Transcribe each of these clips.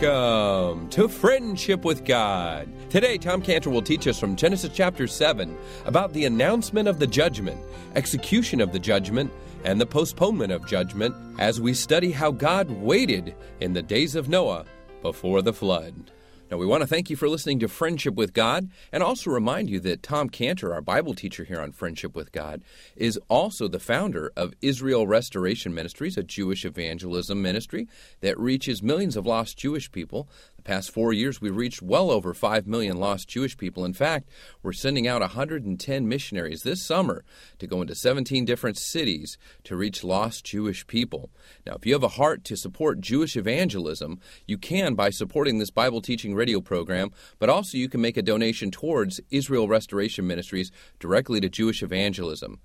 Welcome to Friendship with God. Today, Tom Cantor will teach us from Genesis chapter 7 about the announcement of the judgment, execution of the judgment, and the postponement of judgment as we study how God waited in the days of Noah before the flood. Now, we want to thank you for listening to Friendship with God and also remind you that Tom Cantor, our Bible teacher here on Friendship with God, is also the founder of Israel Restoration Ministries, a Jewish evangelism ministry that reaches millions of lost Jewish people the past four years, we've reached well over 5 million lost Jewish people. In fact, we're sending out 110 missionaries this summer to go into 17 different cities to reach lost Jewish people. Now, if you have a heart to support Jewish evangelism, you can by supporting this Bible teaching radio program, but also you can make a donation towards Israel Restoration Ministries directly to Jewish evangelism.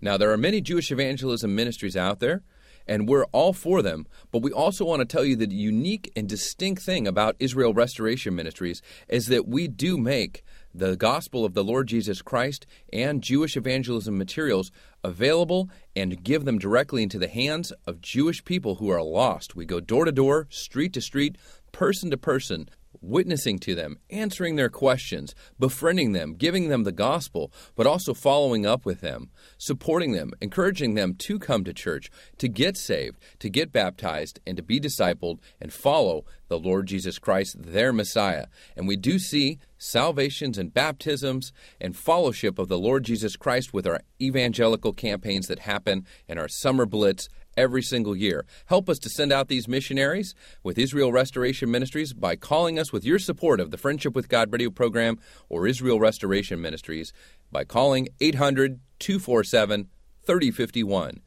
Now, there are many Jewish evangelism ministries out there and we're all for them. But we also want to tell you the unique and distinct thing about Israel Restoration Ministries is that we do make the gospel of the Lord Jesus Christ and Jewish evangelism materials available and give them directly into the hands of Jewish people who are lost. We go door to door, street to street, person to person, witnessing to them, answering their questions, befriending them, giving them the gospel, but also following up with them, supporting them, encouraging them to come to church, to get saved, to get baptized, and to be discipled and follow the Lord Jesus Christ, their Messiah. And we do see salvations and baptisms and fellowship of the Lord Jesus Christ with our evangelical campaigns that happen in our summer blitz every single year. Help us to send out these missionaries with Israel Restoration Ministries by calling us with your support of the Friendship with God radio program or Israel Restoration Ministries by calling 800 247 3051.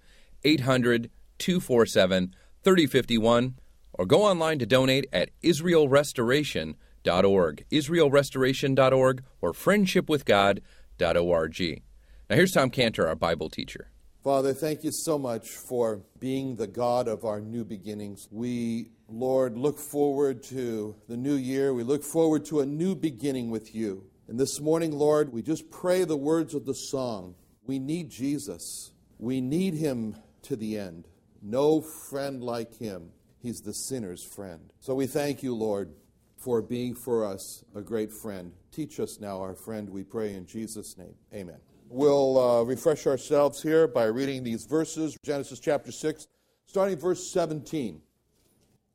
800 247 3051 or go online to donate at israelrestoration.org, israelrestoration.org or friendshipwithgod.org. Now here's Tom Cantor, our Bible teacher. Father, thank you so much for being the God of our new beginnings. We, Lord, look forward to the new year. We look forward to a new beginning with you. And this morning, Lord, we just pray the words of the song. We need Jesus. We need him to the end. No friend like him. He's the sinner's friend. So we thank you, Lord, for being for us a great friend. Teach us now, our friend, we pray in Jesus' name. Amen. We'll uh, refresh ourselves here by reading these verses Genesis chapter 6, starting verse 17.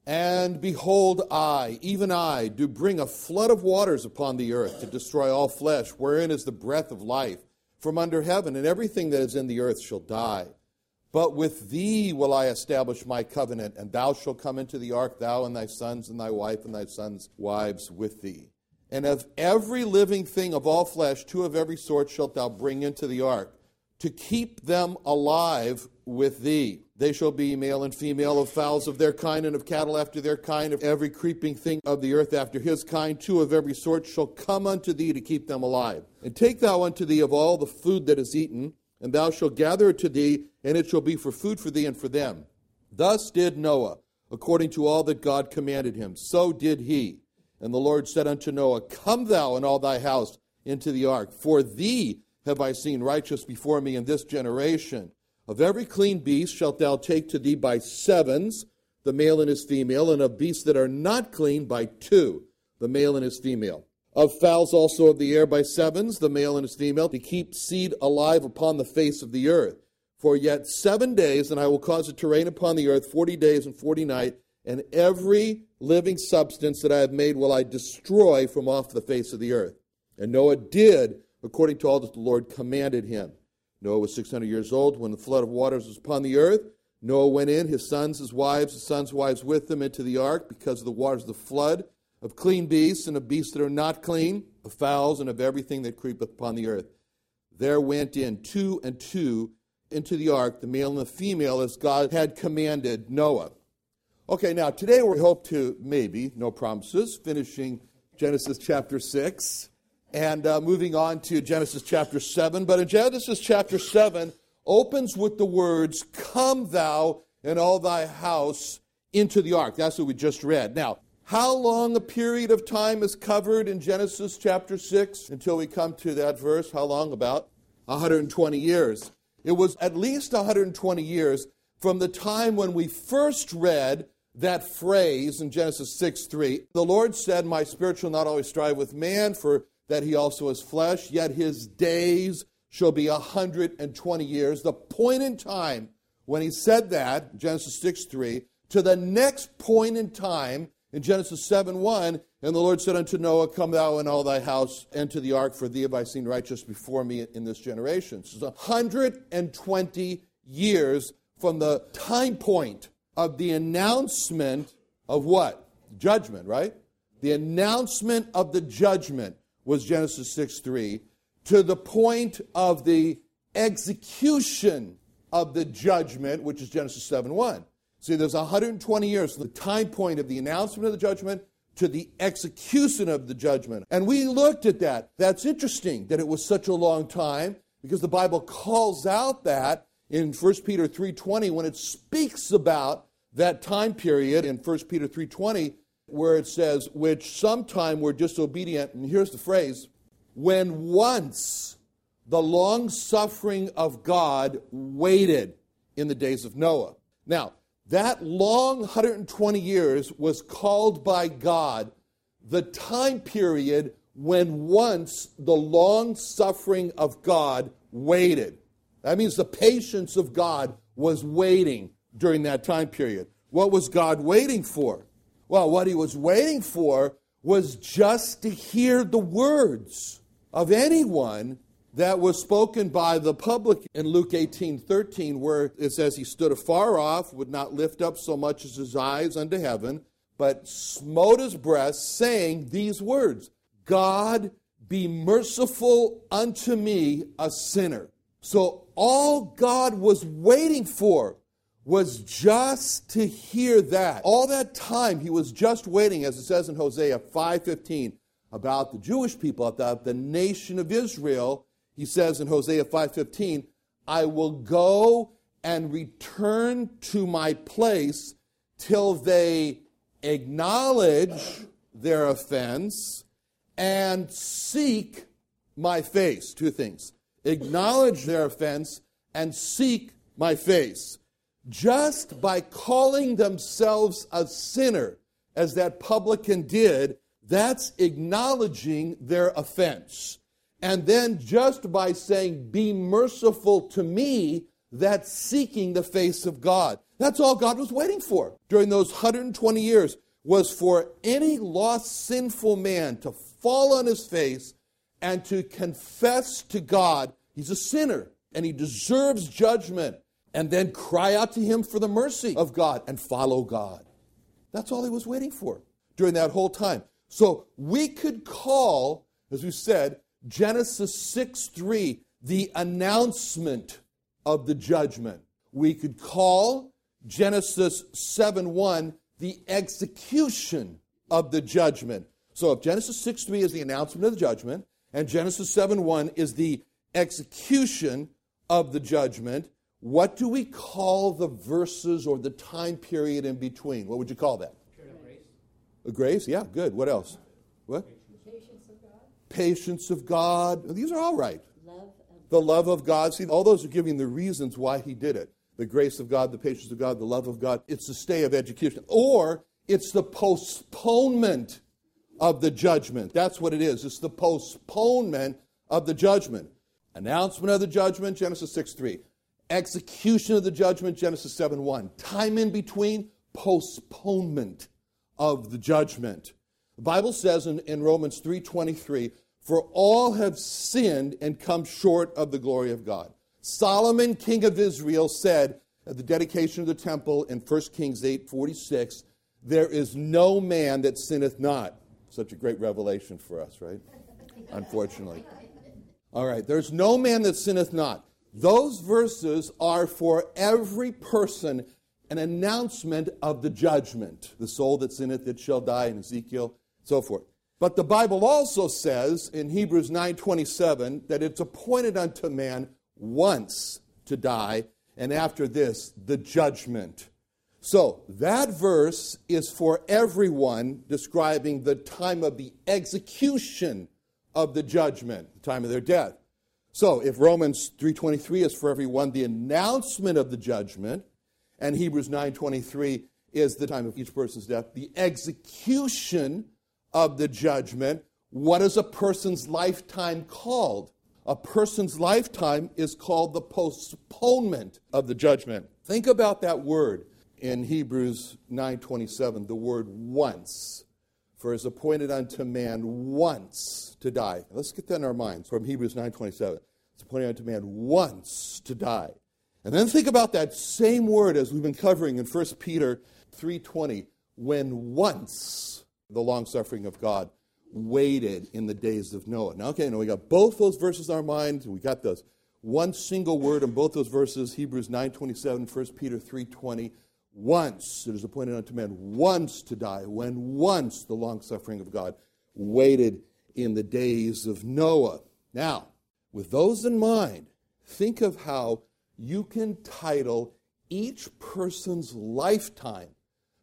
And behold, I, even I, do bring a flood of waters upon the earth to destroy all flesh, wherein is the breath of life from under heaven, and everything that is in the earth shall die. But with thee will I establish my covenant, and thou shalt come into the ark, thou and thy sons and thy wife and thy sons' wives with thee. And of every living thing of all flesh, two of every sort shalt thou bring into the ark, to keep them alive with thee. They shall be male and female of fowls of their kind, and of cattle after their kind, of every creeping thing of the earth after his kind. Two of every sort shall come unto thee to keep them alive. And take thou unto thee of all the food that is eaten, and thou shalt gather it to thee, and it shall be for food for thee and for them. Thus did Noah, according to all that God commanded him. So did he. And the Lord said unto Noah, Come thou and all thy house into the ark, for thee have I seen righteous before me in this generation. Of every clean beast shalt thou take to thee by sevens, the male and his female, and of beasts that are not clean by two, the male and his female. Of fowls also of the air by sevens, the male and his female, to keep seed alive upon the face of the earth. For yet seven days, and I will cause it to rain upon the earth forty days and forty nights, and every living substance that I have made will I destroy from off the face of the earth. And Noah did according to all that the Lord commanded him. Noah was 600 years old when the flood of waters was upon the earth. Noah went in, his sons, his wives, his sons' wives with them into the ark because of the waters of the flood, of clean beasts and of beasts that are not clean, of fowls and of everything that creepeth upon the earth. There went in two and two into the ark, the male and the female, as God had commanded Noah. Okay, now today we hope to maybe, no promises, finishing Genesis chapter 6 and uh, moving on to Genesis chapter 7. But in Genesis chapter 7 opens with the words, Come thou and all thy house into the ark. That's what we just read. Now, how long a period of time is covered in Genesis chapter 6 until we come to that verse? How long? About 120 years. It was at least 120 years from the time when we first read that phrase in Genesis 6 3. The Lord said, My spirit shall not always strive with man, for that he also is flesh, yet his days shall be a hundred and twenty years. The point in time when he said that, Genesis 6 3, to the next point in time in Genesis 7 1, and the Lord said unto Noah, Come thou and all thy house into the ark, for thee have I seen righteous before me in this generation. So it's 120 years from the time point of the announcement of what? Judgment, right? The announcement of the judgment was Genesis 6 3, to the point of the execution of the judgment, which is Genesis 7 1. See, there's 120 years from the time point of the announcement of the judgment to the execution of the judgment. And we looked at that. That's interesting that it was such a long time because the Bible calls out that in 1 Peter 3:20 when it speaks about that time period in 1 Peter 3:20 where it says which sometime were disobedient and here's the phrase when once the long suffering of God waited in the days of Noah. Now, that long 120 years was called by God the time period when once the long suffering of God waited. That means the patience of God was waiting during that time period. What was God waiting for? Well, what he was waiting for was just to hear the words of anyone that was spoken by the public in Luke 18 13, where it says he stood afar off, would not lift up so much as his eyes unto heaven, but smote his breast, saying these words God be merciful unto me, a sinner. So all God was waiting for was just to hear that. All that time he was just waiting, as it says in Hosea 5:15, about the Jewish people, about the nation of Israel he says in Hosea 5:15, "I will go and return to my place till they acknowledge their offense and seek my face." Two things. Acknowledge their offense and seek my face. Just by calling themselves a sinner, as that publican did, that's acknowledging their offense. And then just by saying, Be merciful to me, that's seeking the face of God. That's all God was waiting for during those 120 years was for any lost sinful man to fall on his face and to confess to God he's a sinner and he deserves judgment and then cry out to him for the mercy of God and follow God. That's all he was waiting for during that whole time. So we could call, as we said, Genesis 6 3, the announcement of the judgment. We could call Genesis 7 1 the execution of the judgment. So if Genesis 6 3 is the announcement of the judgment, and Genesis 7 1 is the execution of the judgment, what do we call the verses or the time period in between? What would you call that? Grace. A grace? Yeah, good. What else? What? patience of God. Patience of God. These are all right. Love the love of God. See, all those are giving the reasons why he did it the grace of God, the patience of God, the love of God. It's the stay of execution. Or it's the postponement of the judgment. That's what it is. It's the postponement of the judgment. Announcement of the judgment, Genesis 6 3. Execution of the judgment, Genesis 7 1. Time in between, postponement of the judgment. The Bible says in, in Romans 3:23, "For all have sinned and come short of the glory of God." Solomon, king of Israel, said at the dedication of the temple in 1 Kings 8:46, "There is no man that sinneth not." Such a great revelation for us, right? Unfortunately. All right, there's no man that sinneth not. Those verses are for every person an announcement of the judgment. The soul that's in it that shall die in Ezekiel so forth. But the Bible also says in Hebrews 9:27 that it's appointed unto man once to die, and after this, the judgment. So that verse is for everyone describing the time of the execution of the judgment, the time of their death. So if Romans 3:23 is for everyone the announcement of the judgment, and Hebrews 9:23 is the time of each person's death. The execution of the judgment. What is a person's lifetime called? A person's lifetime is called the postponement of the judgment. Think about that word in Hebrews 9:27, the word once. For is appointed unto man once to die. Let's get that in our minds from Hebrews 9:27. It's appointed unto man once to die. And then think about that same word as we've been covering in 1 Peter 3:20, when once the long suffering of God waited in the days of Noah. Now, okay, now we got both those verses in our minds. We got those one single word in both those verses, Hebrews 9:27, 1 Peter 3:20. Once it is appointed unto man once to die, when once the long suffering of God waited in the days of Noah. Now, with those in mind, think of how you can title each person's lifetime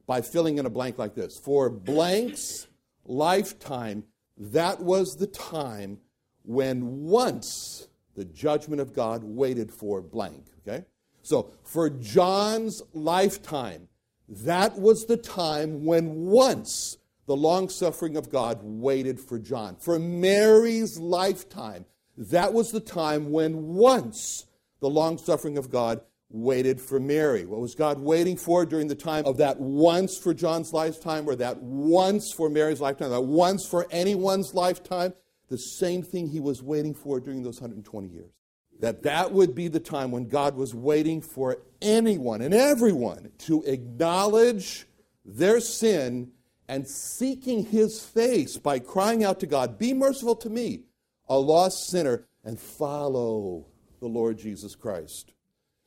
by filling in a blank like this. For blank's lifetime, that was the time when once the judgment of God waited for blank. Okay? So for John's lifetime, that was the time when once the long suffering of God waited for John. For Mary's lifetime, that was the time when once the long suffering of God waited for Mary. What was God waiting for during the time of that once for John's lifetime or that once for Mary's lifetime, that once for anyone's lifetime? The same thing he was waiting for during those 120 years. That that would be the time when God was waiting for anyone and everyone to acknowledge their sin and seeking his face by crying out to God, Be merciful to me, a lost sinner, and follow the Lord Jesus Christ.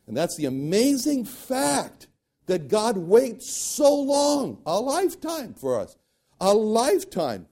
And that's the amazing fact that God waits so long, a lifetime for us, a lifetime.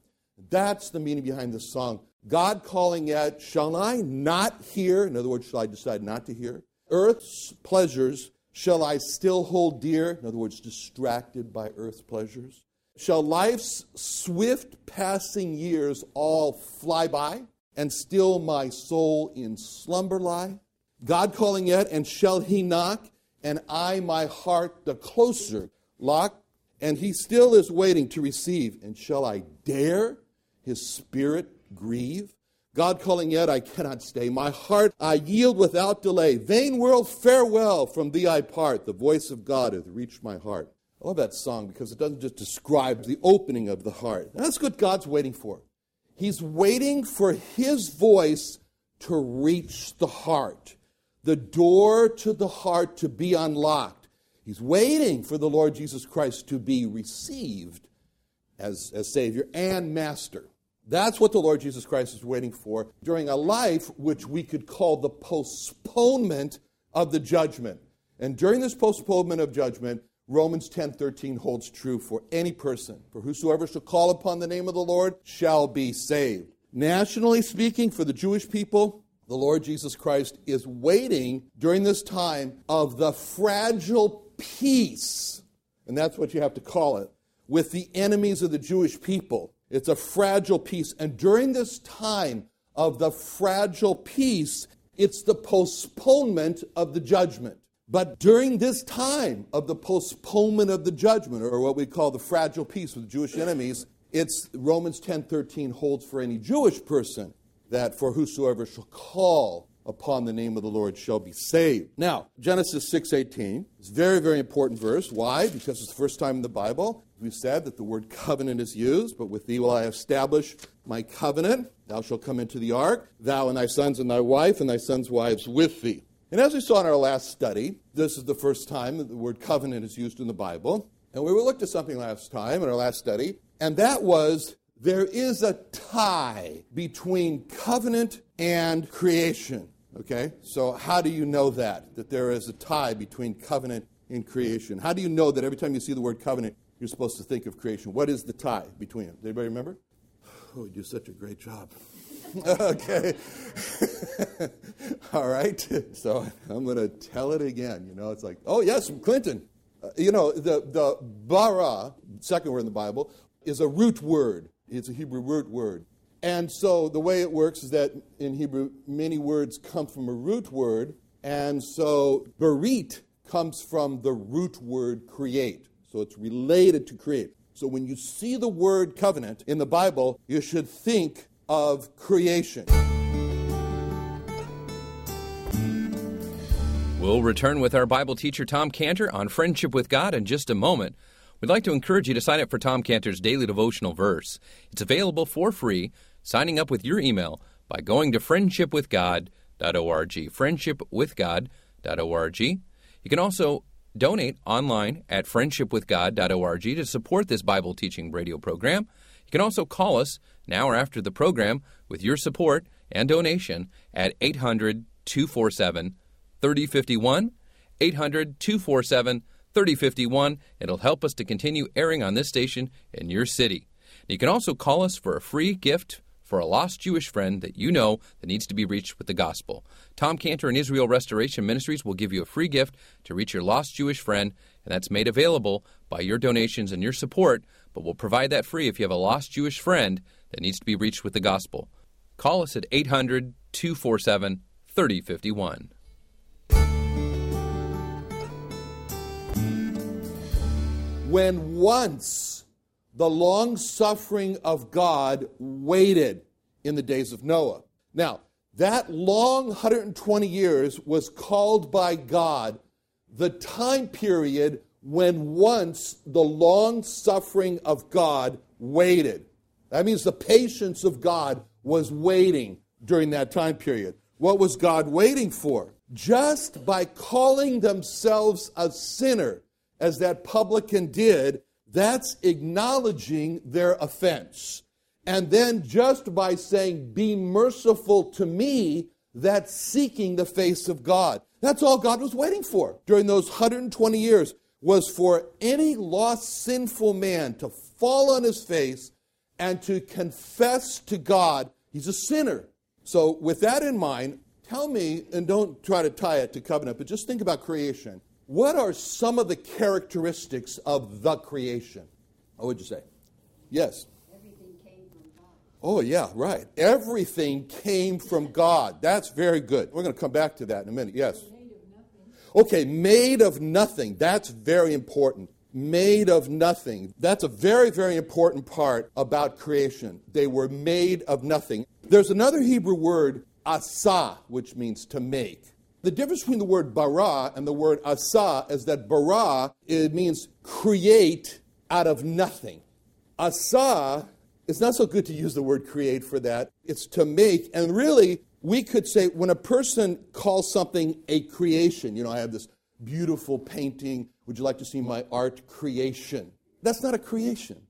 That's the meaning behind this song. God calling at, shall I not hear? In other words, shall I decide not to hear? Earth's pleasures shall I still hold dear? In other words, distracted by earth's pleasures. Shall life's swift passing years all fly by, and still my soul in slumber lie? God calling yet, and shall he knock? And I, my heart, the closer lock. And he still is waiting to receive. And shall I dare his spirit grieve? God calling yet, I cannot stay. My heart I yield without delay. Vain world, farewell. From thee I part. The voice of God hath reached my heart. I love that song because it doesn't just describe the opening of the heart. That's what God's waiting for. He's waiting for his voice to reach the heart the door to the heart to be unlocked. He's waiting for the Lord Jesus Christ to be received as, as Savior and Master. That's what the Lord Jesus Christ is waiting for during a life which we could call the postponement of the judgment. And during this postponement of judgment, Romans 10:13 holds true for any person. For whosoever shall call upon the name of the Lord shall be saved. Nationally speaking, for the Jewish people, the Lord Jesus Christ is waiting during this time of the fragile peace, and that's what you have to call it, with the enemies of the Jewish people. It's a fragile peace. And during this time of the fragile peace, it's the postponement of the judgment. But during this time of the postponement of the judgment, or what we call the fragile peace with Jewish enemies, it's Romans 10:13 holds for any Jewish person that for whosoever shall call upon the name of the Lord shall be saved. Now, Genesis 6:18 is a very very important verse. Why? Because it's the first time in the Bible we've said that the word covenant is used, but with thee will I establish my covenant. Thou shalt come into the ark, thou and thy sons and thy wife and thy sons' wives with thee. And as we saw in our last study, this is the first time that the word covenant is used in the Bible. And we looked at something last time in our last study, and that was there is a tie between covenant and creation. Okay? So, how do you know that? That there is a tie between covenant and creation? How do you know that every time you see the word covenant, you're supposed to think of creation? What is the tie between them? Does anybody remember? Oh, you do such a great job. okay. All right. So I'm going to tell it again. You know, it's like, oh, yes, Clinton. Uh, you know, the, the bara, second word in the Bible, is a root word. It's a Hebrew root word. And so the way it works is that in Hebrew, many words come from a root word. And so berit comes from the root word create. So it's related to create. So when you see the word covenant in the Bible, you should think of creation. We'll return with our Bible teacher Tom Cantor on friendship with God in just a moment. We'd like to encourage you to sign up for Tom Cantor's daily devotional verse. It's available for free, signing up with your email by going to friendshipwithgod.org. Friendshipwithgod.org. You can also donate online at friendshipwithgod.org to support this Bible teaching radio program. You can also call us now or after the program with your support and donation at 800 247 3051. 800 247 3051. It'll help us to continue airing on this station in your city. You can also call us for a free gift for a lost Jewish friend that you know that needs to be reached with the gospel. Tom Cantor and Israel Restoration Ministries will give you a free gift to reach your lost Jewish friend, and that's made available by your donations and your support, but we'll provide that free if you have a lost Jewish friend that needs to be reached with the gospel. Call us at 800 247 3051. When once the long suffering of God waited in the days of Noah. Now, that long 120 years was called by God the time period when once the long suffering of God waited. That means the patience of God was waiting during that time period. What was God waiting for? Just by calling themselves a sinner, as that publican did, that's acknowledging their offense. And then just by saying, Be merciful to me, that's seeking the face of God. That's all God was waiting for during those 120 years was for any lost sinful man to fall on his face and to confess to God he's a sinner. So, with that in mind, tell me, and don't try to tie it to covenant, but just think about creation. What are some of the characteristics of the creation? Oh, what would you say? Yes. Everything came from God. Oh, yeah, right. Everything came from God. That's very good. We're going to come back to that in a minute. Yes. Okay, made of nothing. That's very important. Made of nothing. That's a very, very important part about creation. They were made of nothing. There's another Hebrew word, asa, which means to make. The difference between the word bara and the word asa is that bara it means create out of nothing. Asa it's not so good to use the word create for that. It's to make. And really, we could say when a person calls something a creation, you know, I have this beautiful painting. Would you like to see my art creation? That's not a creation.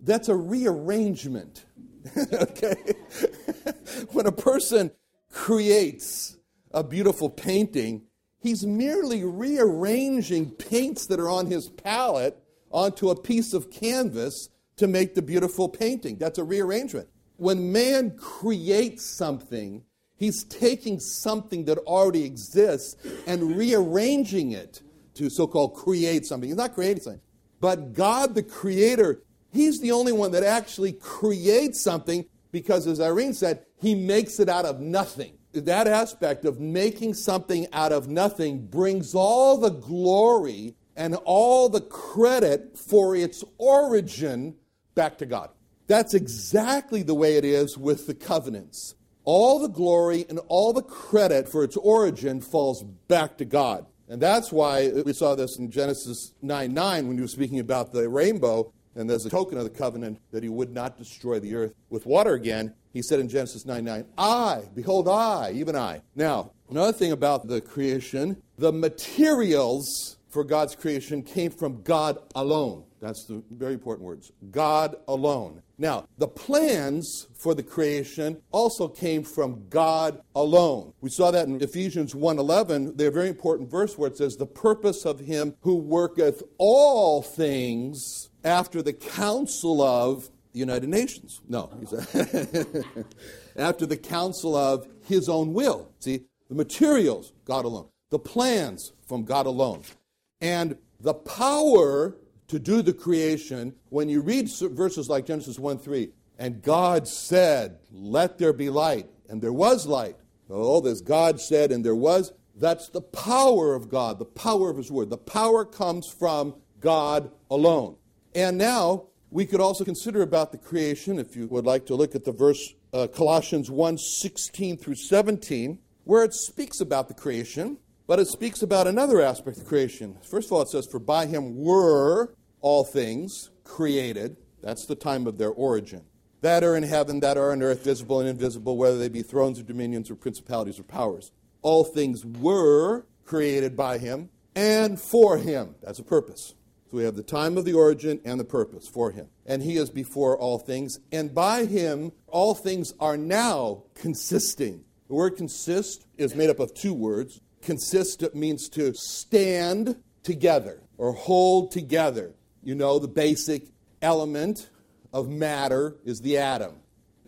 That's a rearrangement. okay? when a person creates a beautiful painting, he's merely rearranging paints that are on his palette onto a piece of canvas to make the beautiful painting. That's a rearrangement. When man creates something, he's taking something that already exists and rearranging it to so called create something. He's not creating something. But God, the creator, he's the only one that actually creates something because, as Irene said, he makes it out of nothing that aspect of making something out of nothing brings all the glory and all the credit for its origin back to God. That's exactly the way it is with the covenants. All the glory and all the credit for its origin falls back to God. And that's why we saw this in Genesis 9 9 when he was speaking about the rainbow. And there's a token of the covenant that he would not destroy the earth with water again. He said in Genesis 9 9, I, behold, I, even I. Now, another thing about the creation, the materials for God's creation came from God alone. That's the very important words. God alone. Now, the plans for the creation also came from God alone. We saw that in Ephesians 1:11, the very important verse where it says the purpose of him who worketh all things after the Council of the United Nations. No, after the Counsel of his own will. See, the materials, God alone. The plans from God alone. And the power to do the creation, when you read verses like Genesis 1 3, and God said, Let there be light, and there was light. Oh, this God said, and there was. That's the power of God, the power of His Word. The power comes from God alone. And now we could also consider about the creation, if you would like to look at the verse uh, Colossians 1 16 through 17, where it speaks about the creation, but it speaks about another aspect of creation. First of all, it says, For by him were all things created. That's the time of their origin. That are in heaven, that are on earth, visible and invisible, whether they be thrones or dominions or principalities or powers. All things were created by him and for him. That's a purpose. So we have the time of the origin and the purpose for him. And he is before all things. And by him, all things are now consisting. The word consist is made up of two words. Consist means to stand together or hold together. You know, the basic element of matter is the atom.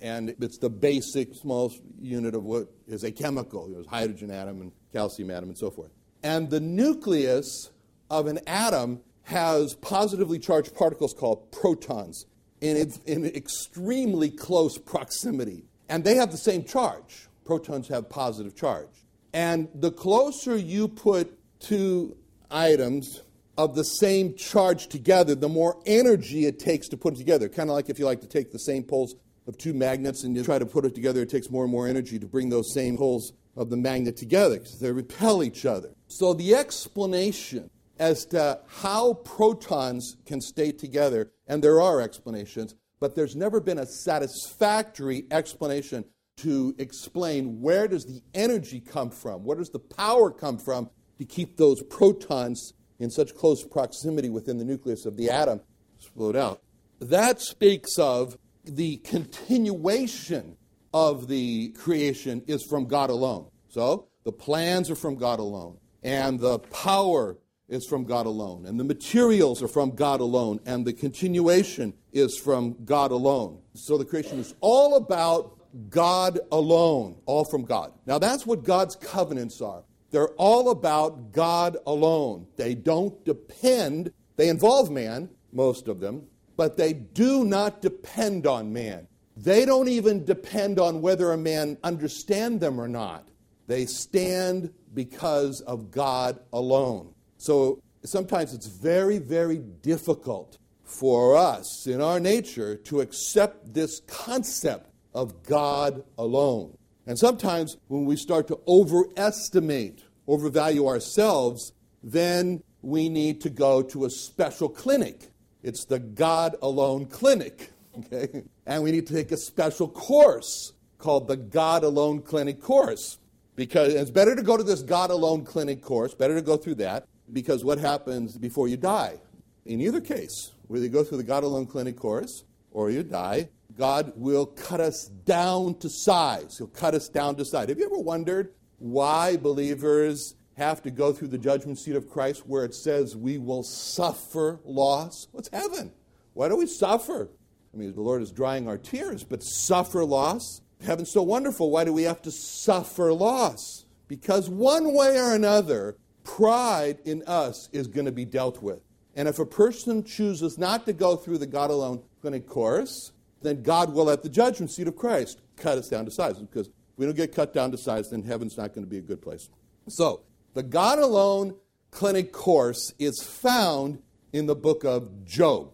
And it's the basic smallest unit of what is a chemical. There's hydrogen atom and calcium atom and so forth. And the nucleus of an atom has positively charged particles called protons in, in extremely close proximity. And they have the same charge. Protons have positive charge. And the closer you put two items of the same charge together, the more energy it takes to put it together. Kind of like if you like to take the same poles of two magnets and you try to put it together, it takes more and more energy to bring those same poles of the magnet together because they repel each other. So the explanation as to how protons can stay together, and there are explanations, but there's never been a satisfactory explanation to explain where does the energy come from, where does the power come from to keep those protons in such close proximity within the nucleus of the atom explode out. That speaks of the continuation of the creation is from God alone. So the plans are from God alone, and the power is from God alone, and the materials are from God alone, and the continuation is from God alone. So the creation is all about God alone, all from God. Now that's what God's covenants are. They're all about God alone. They don't depend, they involve man, most of them, but they do not depend on man. They don't even depend on whether a man understand them or not. They stand because of God alone. So sometimes it's very, very difficult for us in our nature to accept this concept of God alone. And sometimes when we start to overestimate, overvalue ourselves, then we need to go to a special clinic. It's the God alone clinic. Okay? And we need to take a special course called the God alone clinic course. Because it's better to go to this God alone clinic course, better to go through that, because what happens before you die? In either case, whether you go through the God alone clinic course or you die, God will cut us down to size. He'll cut us down to size. Have you ever wondered why believers have to go through the judgment seat of Christ where it says we will suffer loss? What's heaven? Why do we suffer? I mean, the Lord is drying our tears, but suffer loss? Heaven's so wonderful. Why do we have to suffer loss? Because one way or another, pride in us is going to be dealt with. And if a person chooses not to go through the God alone clinic course, then God will, at the judgment seat of Christ, cut us down to size. Because if we don't get cut down to size, then heaven's not going to be a good place. So, the God alone clinic course is found in the book of Job.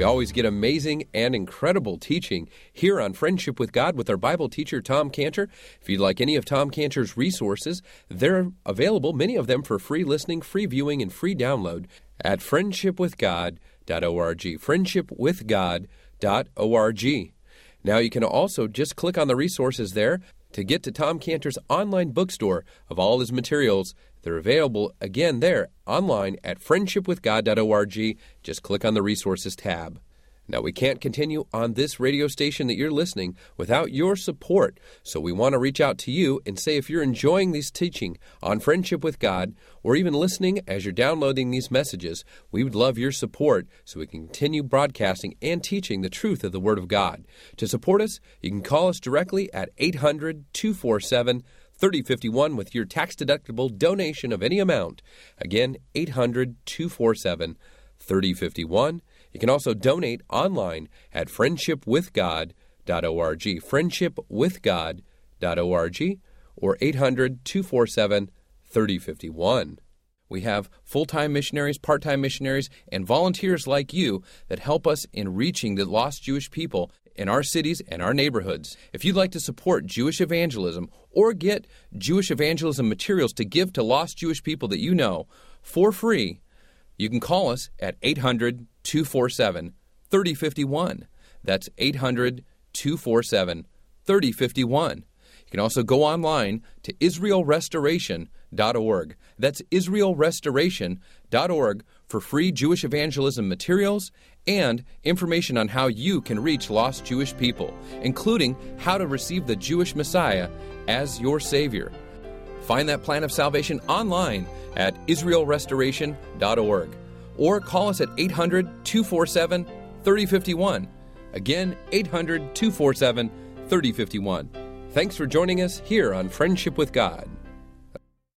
We always get amazing and incredible teaching here on Friendship with God with our Bible teacher, Tom Cantor. If you'd like any of Tom Cantor's resources, they're available, many of them for free listening, free viewing, and free download at friendshipwithgod.org. Friendshipwithgod.org. Now you can also just click on the resources there to get to Tom Cantor's online bookstore of all his materials they're available again there online at friendshipwithgod.org. Just click on the resources tab. Now, we can't continue on this radio station that you're listening without your support. So, we want to reach out to you and say if you're enjoying this teaching on friendship with God, or even listening as you're downloading these messages, we would love your support so we can continue broadcasting and teaching the truth of the Word of God. To support us, you can call us directly at 800 247 3051 with your tax deductible donation of any amount. Again, 800 247 3051. You can also donate online at friendshipwithgod.org, friendshipwithgod.org, or 800 247 3051. We have full time missionaries, part time missionaries, and volunteers like you that help us in reaching the lost Jewish people in our cities and our neighborhoods. If you'd like to support Jewish evangelism or get Jewish evangelism materials to give to lost Jewish people that you know for free, you can call us at 800 247 3051. That's 800 247 3051. You can also go online to IsraelRestoration.org. That's IsraelRestoration.org for free Jewish evangelism materials and information on how you can reach lost Jewish people, including how to receive the Jewish Messiah as your Savior. Find that plan of salvation online at IsraelRestoration.org or call us at 800 247 3051. Again, 800 247 3051. Thanks for joining us here on Friendship with God.